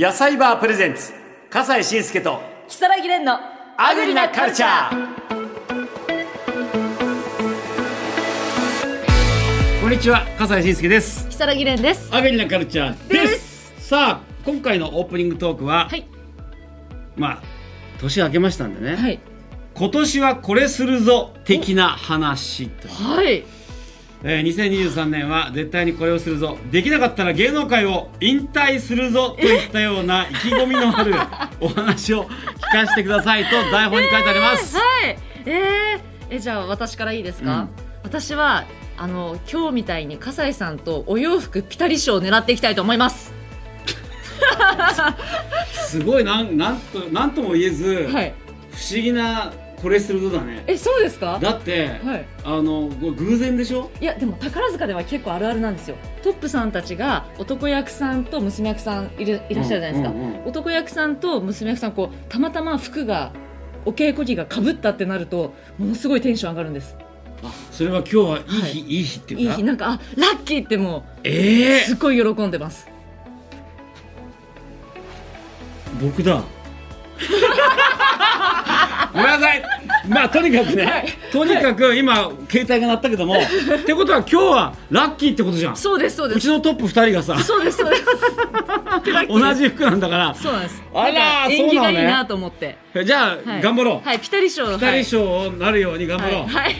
野菜バープレゼンツ笠西慎介と如月蓮のアグリなカルチャー。こんにちは笠西慎介です。如月蓮です。アグリなカルチャーです。さあ今回のオープニングトークは、はい。まあ年明けましたんでね、はい。今年はこれするぞ的な話という。はいえー、2023年は絶対にこれをするぞ。できなかったら芸能界を引退するぞ。といったような 意気込みのあるお話を聞かせてください。と台本に書いてあります、はい。えー、えじゃあ私からいいですか、うん。私はあの今日みたいに笠井さんとお洋服ピタリ賞を狙っていきたいと思います。すごい。なんなんとなんとも言えず、はい。不思議なこれするぞだね。えそうですか？だって、はい。あの偶然でしょ？いやでも宝塚では結構あるあるなんですよ。トップさんたちが男役さんと娘役さんいるいらっしゃるじゃないですか、うんうんうん男役さんと娘役さんこうたまたま服がお稽古着がかぶったってなるとものすごいテンション上がるんです。あそれは今日はいい日、はい。い、い日っていうか？いい日。なんかあラッキーってもええうすっごい喜んでます。僕だごめんなさい。まあとにかくね、はい。とにかく今携帯が鳴ったけどもってことは今日はラッキーってことじゃん。そうですそうです。うちのトップ2人がさそうですそうです。同じ服なんだから。そうなんです。あら縁起がいいなと思って。じゃあ、はい。頑張ろう、はいピタリ賞二人賞になるように頑張ろう、はい。はい、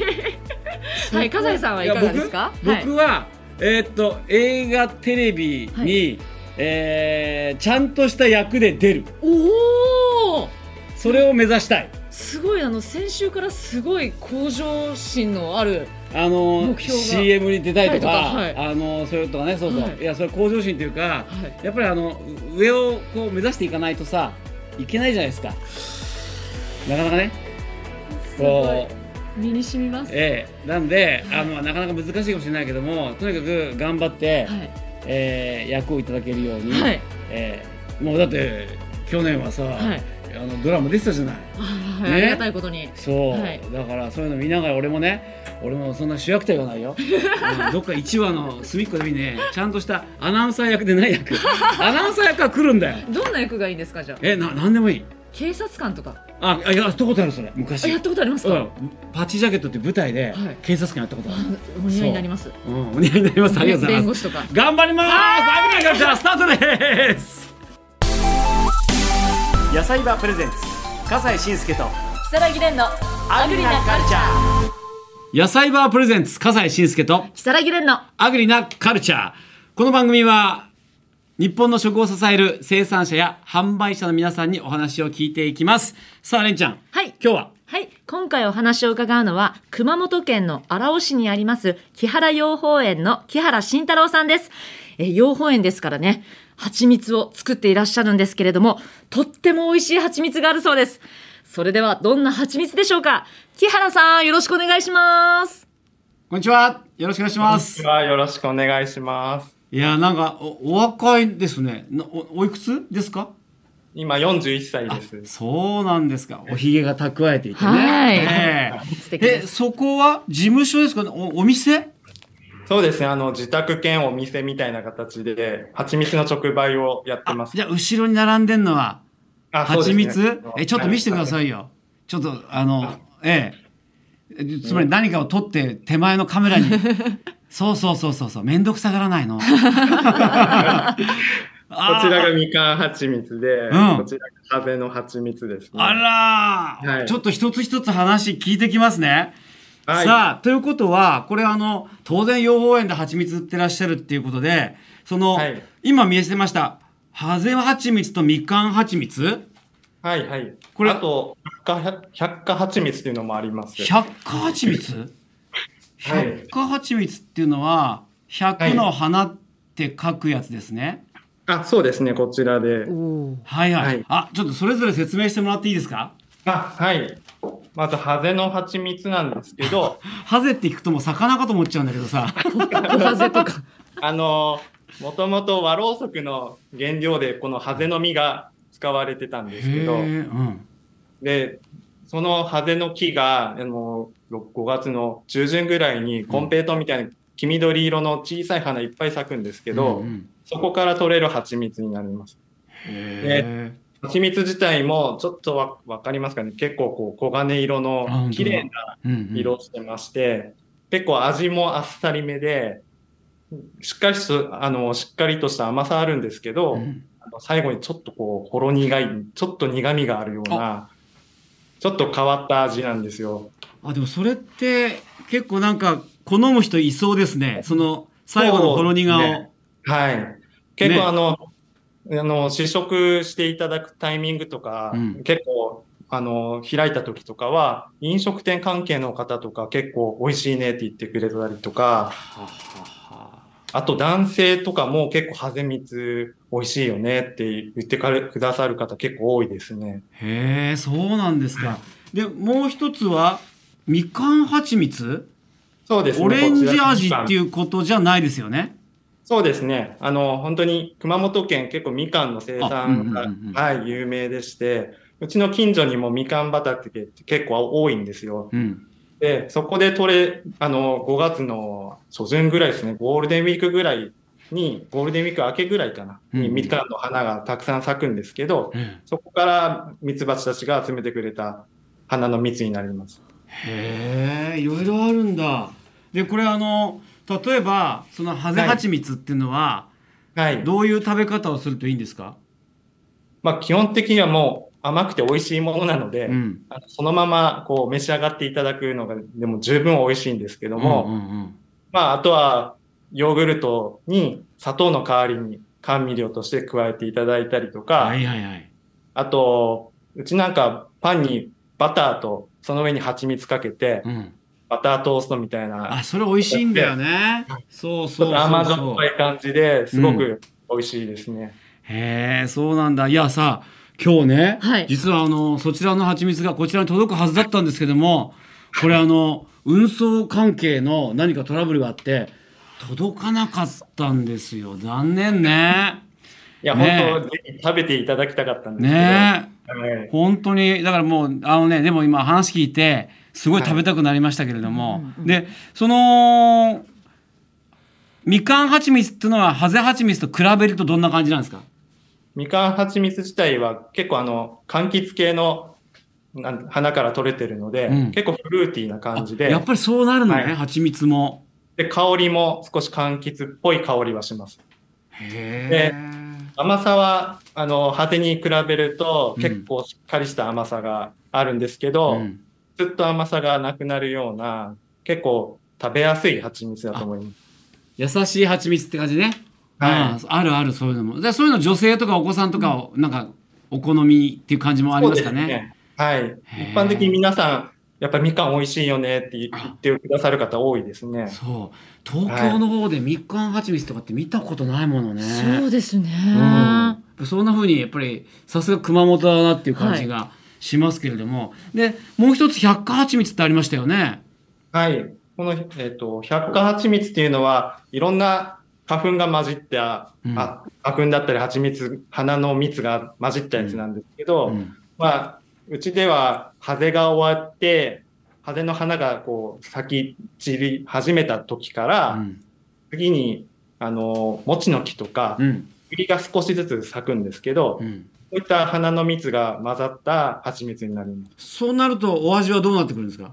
はい、笠井さんはいかがですか？僕僕は、えーっと映画テレビに、はえーちゃんとした役で出る。おおそれを目指したいすごいあの先週からすごい向上心のあるあの CM に出たいとか、はいとかあのそれとかねそうそう、はい。い、やそれ向上心というか、はい。やっぱりあの上をこう目指していかないとさいけないじゃないですか。なかなかね。こう身に染みます、ええ。なんで、はい。あのなかなか難しいかもしれないけどもとにかく頑張って、はい。えー役をいただけるように、はい。えーもうだって去年はさ、はい。あのドラマ出てたじゃない。あはいね。ありがたいことに。そう、はい。だからそういうの見ながら俺もね俺もそんな主役とは言わないよ、うんどっか1話の隅っこで見ねちゃんとしたアナウンサー役でない役。アナウンサー役が来るんだよ。どんな役がいいんですかじゃあ？えななんでもいい。警察官とか。ああやったことあるそれ。昔。あやったことありますか、うん、パッチジャケットっていう舞台ではい。警察官やったことある、お似合いになります。う。ん、お似合いになります。ありがとうございます。弁護士とか。頑張ります。アグリカルチャースタートです野菜バープレゼンツ笠西慎介と如月蓮のアグリなカルチャー。野菜バープレゼンツ笠西慎介と如月蓮のアグリなカルチャー。この番組は日本の食を支える生産者や販売者の皆さんにお話を聞いていきます。さあレンちゃんはい。今日は？はい。今回お話を伺うのは、熊本県の荒尾市にあります、木原養蜂園の木原慎太郎さんです。えー養蜂園ですからね、蜂蜜を作っていらっしゃるんですけれども、とっても美味しい蜂蜜があるそうです。それでは、どんな蜂蜜でしょうか？木原さん、よろしくお願いします。こんにちは。よろしくお願いします。は。よろしくお願いします。いやなんかおお若いですね。なおおいくつですか？今41歳です。そうなんですか。おひげが蓄えていてね。はい。えそこは事務所ですか？おお店？そうですね、あの、自宅兼お店みたいな形で、蜂蜜の直売をやってます。じゃあ後ろに並んでんのは蜂ですね。蜜、えちょっと見せてくださいよ。ちょっとあのええ。つまり何かを撮って手前のカメラに。そうそうそうそうそう。面倒くさがらないの。こちらがみかん蜂蜜で、うん。こちらが風の蜂蜜ですね。あらー、はい。ちょっと一つ一つ話聞いてきますね。はいさあということはこれあの当然養蜂園で蜂蜜売ってらっしゃるっていうことでその、はい今見えてましたハゼ蜂蜜とみかん蜂蜜？はいはい。これあと、百花百花蜂蜜っていうのもあります。百花蜂蜜？はい百花蜂蜜っていうのは百の花って書くやつですね。あ、そうですね、こちらで。はいはい、はいあちょっとそれぞれ説明してもらっていいですか？あ、はい。まず、ハゼの蜂蜜なんですけど、ハゼって聞くともう魚かと思っちゃうんだけどさ。小ハゼとか。あの、もともと和ろうそくの原料でこのハゼの実が使われてたんですけど、うん。で、そのハゼの木が、あの、5月の中旬ぐらいにコンペイトみたいな黄緑色の小さい花いっぱい咲くんですけど、うんうん。そこから取れる蜂蜜になります。へ蜂蜜自体もちょっとわわかりますかね？結構こう黄金色あの綺麗な色してまして、結構味もあっさりめで、しっかりと、あの、しっかりとした甘さあるんですけど、うん最後にちょっとこう、ほろ苦い、ちょっと苦味があるような、ちょっと変わった味なんですよ。あでもそれって結構なんか好む人いそうですね。その最後のほろ苦を。ねはい。結ね構あの、あの、試食していただくタイミングとか、うん結構、あの、開いた時とかは、飲食店関係の方とか結構美味しいねって言ってくれたりとか、あと男性とかも結構ハゼ蜜美味しいよねって言ってかれくださる方結構多いですね。へえそうなんですか。でもう一つはみかん蜂蜜？そうですね。オレンジ味ってう。いうことじゃないですよね。そうですね。あの、本当に熊本県結構みかんの生あうんうん産が、うんうんはい、有名でして、うちの近所にもみかん畑って結構多いんですよ。うん。で、そこで取れ、あの、5月の初旬ぐらいですね、ゴールデンウィークぐらいに、ゴールデンウィーク明けぐらいかな、にうんみかんの花がたくさん咲くんですけど、えそこからミツバチたちが集めてくれた花の蜜になります。へえいろいろあるんだ。でこれあの例えばそのハゼ蜂蜜っていうのは、はい。どういう食べ方をするといいんですか？まあ、基本的にはもう甘くて美味しいものなので、うん。そのままこう召し上がっていただくのがでも十分美味しいんですけども、うんうんうんまあ、あとはヨーグルトに砂糖の代わりに甘味料として加えていただいたりとか、はいはいはい。あと、うちなんかパンにバターとその上に蜂蜜かけて、うん。バタートーストみたいな、あそれ美味しいんだよね。そうそうそうと甘じょそうっぱ。い感じですごく美味しいですね。へえそうなんだいやさ今日ね、はい実はあのそちらの蜂蜜がこちらに届くはずだったんですけどもこれあの運送関係の何かトラブルがあって届かなかったんですよ残念ねいや、ね本当、ぜひ食べていただきたかったんですけど。ねはい本当にだからもうあのねでも今話聞いてすごい食べたくなりましたけれども、うんうんでそのみかん蜂蜜っていうのはハゼ蜂蜜と比べるとどんな感じなんですか？みかん蜂蜜自体は結構あの、柑橘系の花から取れてるので、うん。結構フルーティーな感じで。やっぱりそうなるのね、はい。蜂蜜も。で、香りも少し柑橘っぽい香りはします。へ甘さは、あの、果てに比べるとうん結構しっかりした甘さがあるんですけど、うんずっと甘さがなくなるような、結構食べやすい蜂蜜だと思います。優しい蜂蜜って感じね。はいあああるあるそういうのも。でそういうの女性とかお子さんとかをなんかお好みっていう感じもありますかね。そうですはい。一般的に皆さん、やっぱりみかん美味しいよねって言ってくださる方多いですね。そう東京の方でみかん蜂蜜とかって見たことないものね。そうですね。うん、そんな風にやっぱりさすが熊本だなっていう感じがしますけれども、でもう一つ百花蜂蜜ってありましたよね。はい。この、えっ、と、百花蜂蜜っていうのは、いろんな花粉が混じった、うん。あ花粉だったり蜂蜜、花の蜜が混じったやつなんですけど、うん。まあ、うちでは、ハゼが終わって、ハゼの花がこう、咲き散り始めた時から、うん。次に、あの、もちの木とか、うん。栗が少しずつ咲くんですけど、うんこういった花の蜜が混ざった蜂蜜になります。そうなるとお味はどうなってくるんですか、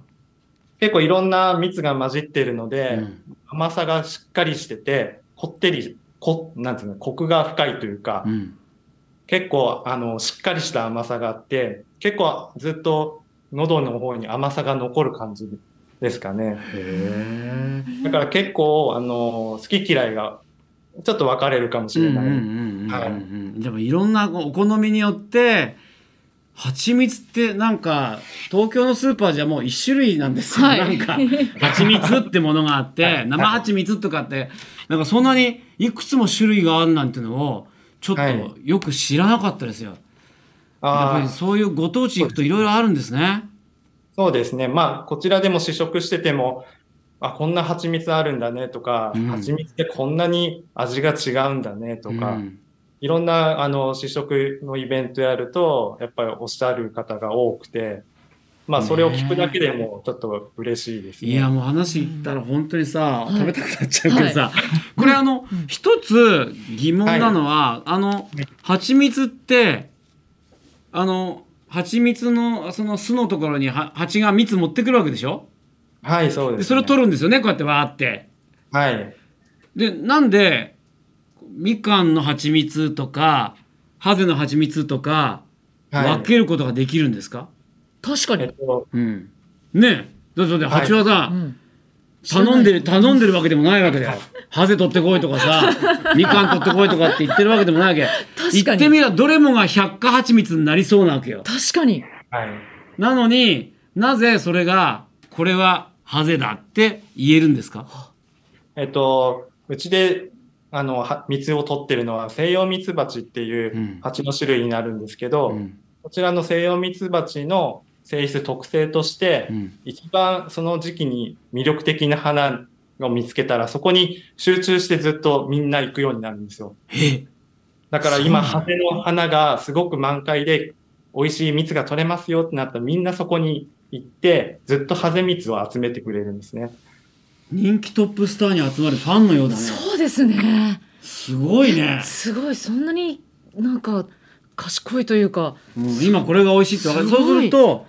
結構いろんな蜜が混じってるので、うん甘さがしっかりしてて、こってり、こ、なんていうの、コクが深いというか、うん結構、あの、しっかりした甘さがあって、結構ずっと喉の方に甘さが残る感じですかね。だから結構、あの、好き嫌いがちょっと分かれるかもしれない。でもいろんなお好みによって蜂蜜ってなんか東京のスーパーじゃもう一種類なんですよ、はい。なんか 蜂蜜ってものがあって、はい。生蜂蜜とかってなんかそんなにいくつも種類があるなんていうのをちょっとはいよく知らなかったですよ、やっぱりそういうご当地行くといろいろあるんですね。そうですね。まあ、こちらでも試食してても、あ、こんな蜂蜜あるんだねとか、うん。蜂蜜ってこんなに味が違うんだねとか、うん。いろんなあの試食のイベントやると、やっぱりおっしゃる方が多くて、まあそれを聞くだけでもちょっと嬉しいですね。いやもう話聞いたら本当にさ、うん。食べたくなっちゃうけどさ、これあのうん。一つ疑問なのは、あの蜂蜜ってあの蜂蜜のその巣のところには蜂が蜜持ってくるわけでしょ？はい、そうです、ね。でそれを取るんですよねこうやってわーって。はい。でなんでみかんの蜂蜜とかハゼの蜂蜜とかはい。分けることができるんですか、確かにえっ。と、うん、ねえだって蜂はさ、うん頼んでる頼んでるわけでもないわけだよ。ハゼ取ってこいとかさ、みかん取ってこいとかって言ってるわけでもないわけ。確かに言ってみればどれもが百花蜂蜜になりそうなわけよ。確かに。はい。なのになぜそれがこれはハゼだって言えるんですか？えっと、うちで、あの、は蜜を取ってるのは西洋蜜蜂っていううん。蜂の種類になるんですけど、うん。こちらの西洋蜜蜂の性質特性として、うん。一番その時期に魅力的な花を見つけたら、そこに集中してずっとみんな行くようになるんですよ。え？だから今、ハゼの花がすごく満開で、美味しい蜜が取れますよってなったら、みんなそこに行って、ずっとハゼ蜜を集めてくれるんですね。人気トップスターに集まるファンのようだね。そうですね。すごいね。すごい、そんなになんか賢いというか。もう今これが美味しいって分かる。そうすると、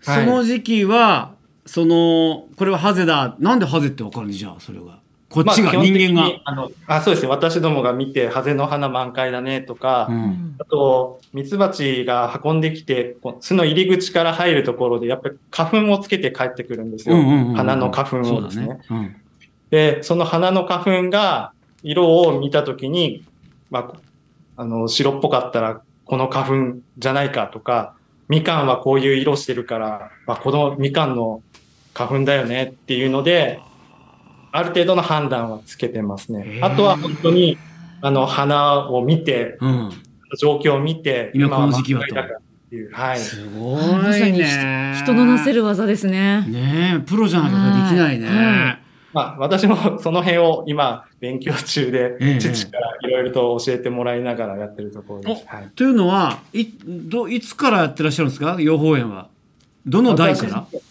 そはいの時期は、そのこれはハゼだ。なんでハゼって分かるんじゃあそれが。こっちが、まあ人間が。あのあ、そうですね。私どもが見て、ハゼの花満開だねとか、うんあと、ミツバチが運んできて、巣の入り口から入るところで、やっぱり花粉をつけて帰ってくるんですよ。うんうんうんうん花の花粉をですね。そうだうんで、その花の花粉が、色を見たときに、まあ、あの、白っぽかったら、この花粉じゃないかとか、みかんはこういう色してるから、まあ、このみかんの花粉だよねっていうので、ある程度の判断はつけてますへね。ーあとは本当に、あの、花を見て、うん。状況を見て、今この時期はと満開だからっていう、はい。すごまさにいね。人のなせる技ですね。ねえ、プロじゃなきゃできないね。はいはいまあ、私も その辺を今、勉強中で、ええ父からいろいろと教えてもらいながらやってるところです。はい。というのは、い、ど、いつからやってらっしゃるんですか？養蜂園は。どの代から？私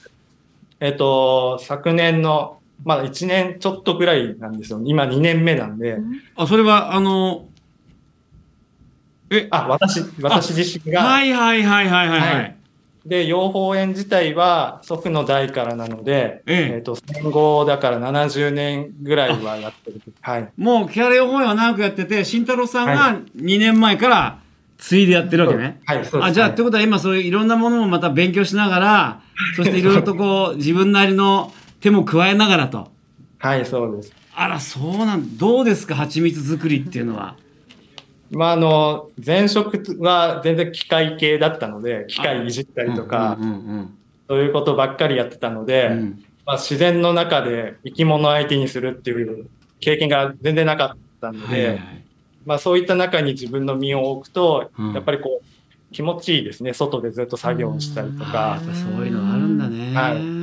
えっと、昨年の、まあ1年ちょっとぐらいなんですよ。今2年目なんで。あ、それは、あの、え、あ、私、私自身が。はいはいはいはいはいは。はいで、養蜂園自体は祖父の代からなので、ええっと、戦後だから70年ぐらいはやってる。はい。もう、木原養蜂園は長くやってて、慎太郎さんがは2年前から継いでやってるわけね。はい、そうです。あ、じゃあ、はいってことは今そういういろんなものもまた勉強しながら、そしていろいろとこう、自分なりの手も加えながらと。はい、そうです。あら、そうなん、どうですか、蜂蜜作りっていうのは？まあ、あの、前職は全然機械系だったので、機械いじったりとかう、んうんそういうことばっかりやってたので、うんうんまあ、自然の中で生き物相手にするっていう経験が全然なかったので、はいはいはいまあ、そういった中に自分の身を置くと、うんやっぱりこう、気持ちいいですね。外でずっと作業をしたりとかっ。ぱそういうのあるんだね。はい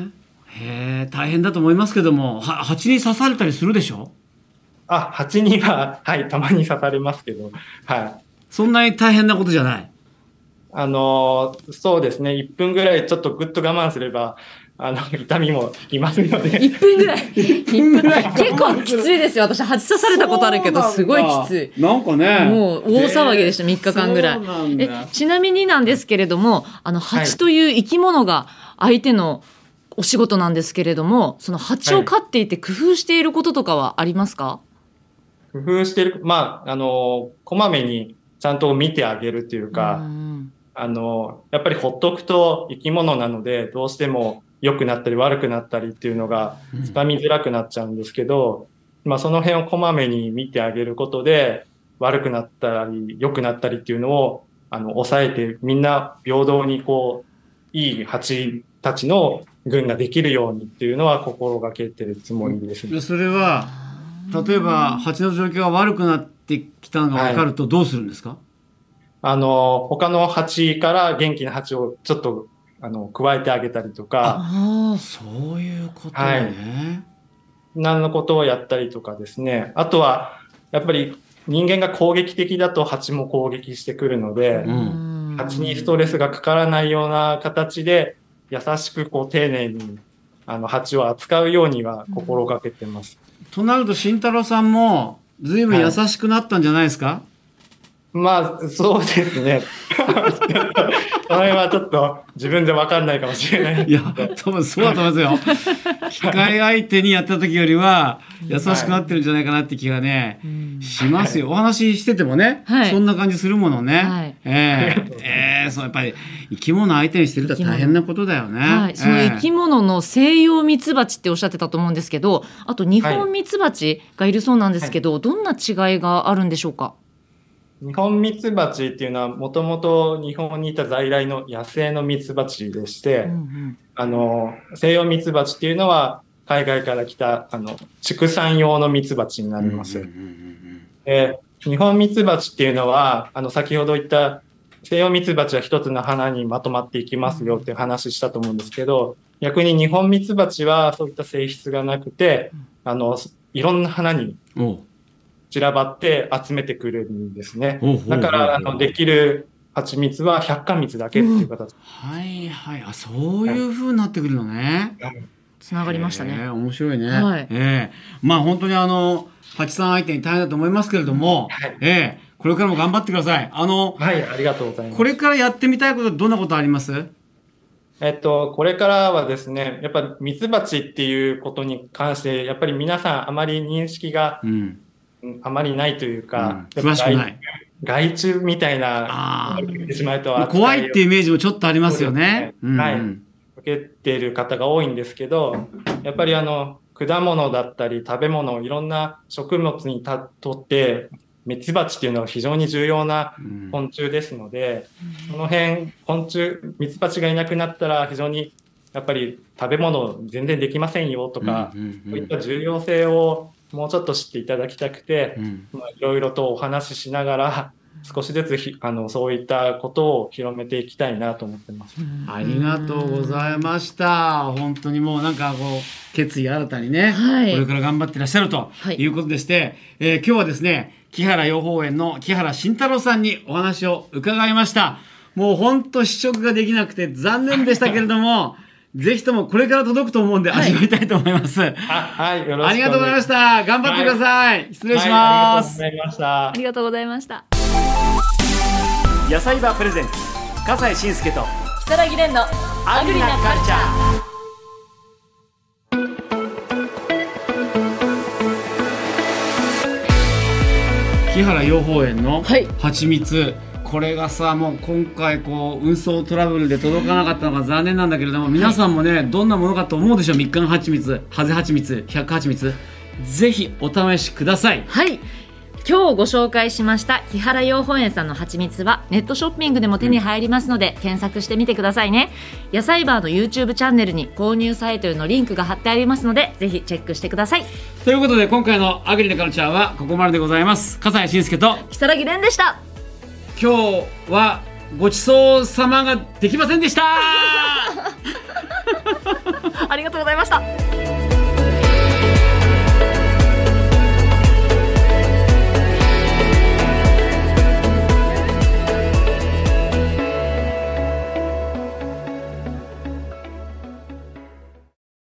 へえ、大変だと思いますけども、は蜂に刺されたりするでしょ？あ、蜂には、はい、たまに刺されますけど、はい。そんなに大変なことじゃない？あのーそうですね。1分ぐらいちょっとぐっと我慢すれば、あの、痛みも引きますので。1分ぐらい。1分ぐらい。結構きついですよ。私、蜂刺されたことあるけど、すごいきつい。なんかね。もう大騒ぎでした、3日間ぐらいえちなみになんですけれども、あのはい蜂という生き物が相手のお仕事なんですけれども、その蜂を飼っていて工夫していることとかはありますか？工夫してる、まあ、あの、こまめにちゃんと見てあげるっていううか、んあの、やっぱりほっとくと生き物なので、どうしても良くなったり悪くなったりっていうのがうんつかみづらくなっちゃうんですけど、まあその辺をこまめに見てあげることで、悪くなったり良くなったりっていうのを、あの、抑えて、みんな平等にこう、いい蜂たちの群ができるようにっていうのは心がけてるつもりですね。でそれは、例えば蜂の状況が悪くなってきたのが分かるとどうするんですか、あの、他の蜂から元気な蜂をちょっと、あの、加えてあげたりとか、あそういうことね。何のことをやったりとかですね。あとは、やっぱり人間が攻撃的だと蜂も攻撃してくるのであ、、うん蜂にストレスがかからないような形で優しくこう丁寧にあの蜂を扱うようには心がけてます。となると慎太郎さんも随分優しくなったんじゃないですか、まあ、そうですね。その辺はちょっと自分でわかんないかもしれない。いや、多分そうだと思いますよ。機械相手にやった時よりは優しくなってるんじゃないかなって気がね、しますよ。お話ししててもね、はい。そんな感じするものね。はい。ええ。ええそう、やっぱり生き物相手にしてるって大変なことだよね。はい、そのええ。生き物の西洋ミツバチっておっしゃってたと思うんですけど、あと日本ミツバチがいるそうなんですけど、どんな違いがあるんでしょうか？日本ミツバチっていうのはもともと日本にいた在来の野生のミツバチでして、うんうん。あの、西洋ミツバチっていうのは海外から来たあの畜産用のミツバチになります。うんうんうんで日本ミツバチっていうのは、あの、先ほど言った西洋ミツバチは一つの花にまとまっていきますよっていう話したと思うんですけど、逆に日本ミツバチはそういった性質がなくて、あの、いろんな花に散らばって集めてくるんですね。だから、あの、できる蜂蜜は百花蜜だけっていう形。はいはい。あ、そういう風になってくるのね。つながりましたええね。面白いね。はいええまあ本当にあの、八さん相手に大変だと思いますけれども、はいええこれからも頑張ってください。あの、はい、ありがとうございます。これからやってみたいこと、どんなことあります？えっと、これからはですね、やっぱりミツバチっていうことに関して、やっぱり皆さんあまり認識がうん。うんあまりないといううん。か、詳しくない。害虫みたいな、ああ言ってしまうと怖いっていうイメージもちょっとありますよね。そうですね。はいうん。受けている方が多いんですけど、やっぱりあの、果物だったり食べ物、いろんな食物にたとって、ミツバチっていうのは非常に重要なうん。昆虫ですので、その辺、昆虫、ミツバチがいなくなったら非常にやっぱり食べ物全然できませんよとか、うんうん。そういった重要性をもうちょっと知っていただきたくて、いろいろとお話ししながら、少しずつひあのそういったことを広めていきたいなと思ってます。ありがとうございました。本当にもうなんかこう、決意新たにね、はいこれから頑張ってらっしゃるとはいいうことでして、えー今日はですね、木原養蜂園の木原慎太郎さんにお話を伺いました。もう本当試食ができなくて残念でしたけれども、ぜひともこれから届くと思うんではい味わいたいと思います。あはい、よろしくお願いします。ありがとうございました。頑張ってください。失礼しはいます。ありがとうございましたあ。りがとうございました。野菜バープレゼンツ、笠西慎介と木更木蓮のアグリなカルチャー。木原養蜂園のはい蜂蜜、これがさもう今回こう運送トラブルで届かなかったのが残念なんだけれども皆さんもねどんなものかと思うでしょう？みっかん蜂蜜ハゼ蜂蜜百蜂蜜ぜひお試しください。はい。今日ご紹介しました木原養蜂園さんの蜂蜜はネットショッピングでも手に入りますので検索してみてくださいね。野菜バーの YouTube チャンネルに購入サイトへのリンクが貼ってありますのでぜひチェックしてください。ということで今回のアグリなカルチャーはここまででございます。笠西慎介と木更木蓮でした今日はごちそうさまができませんでした。ありがとうございました。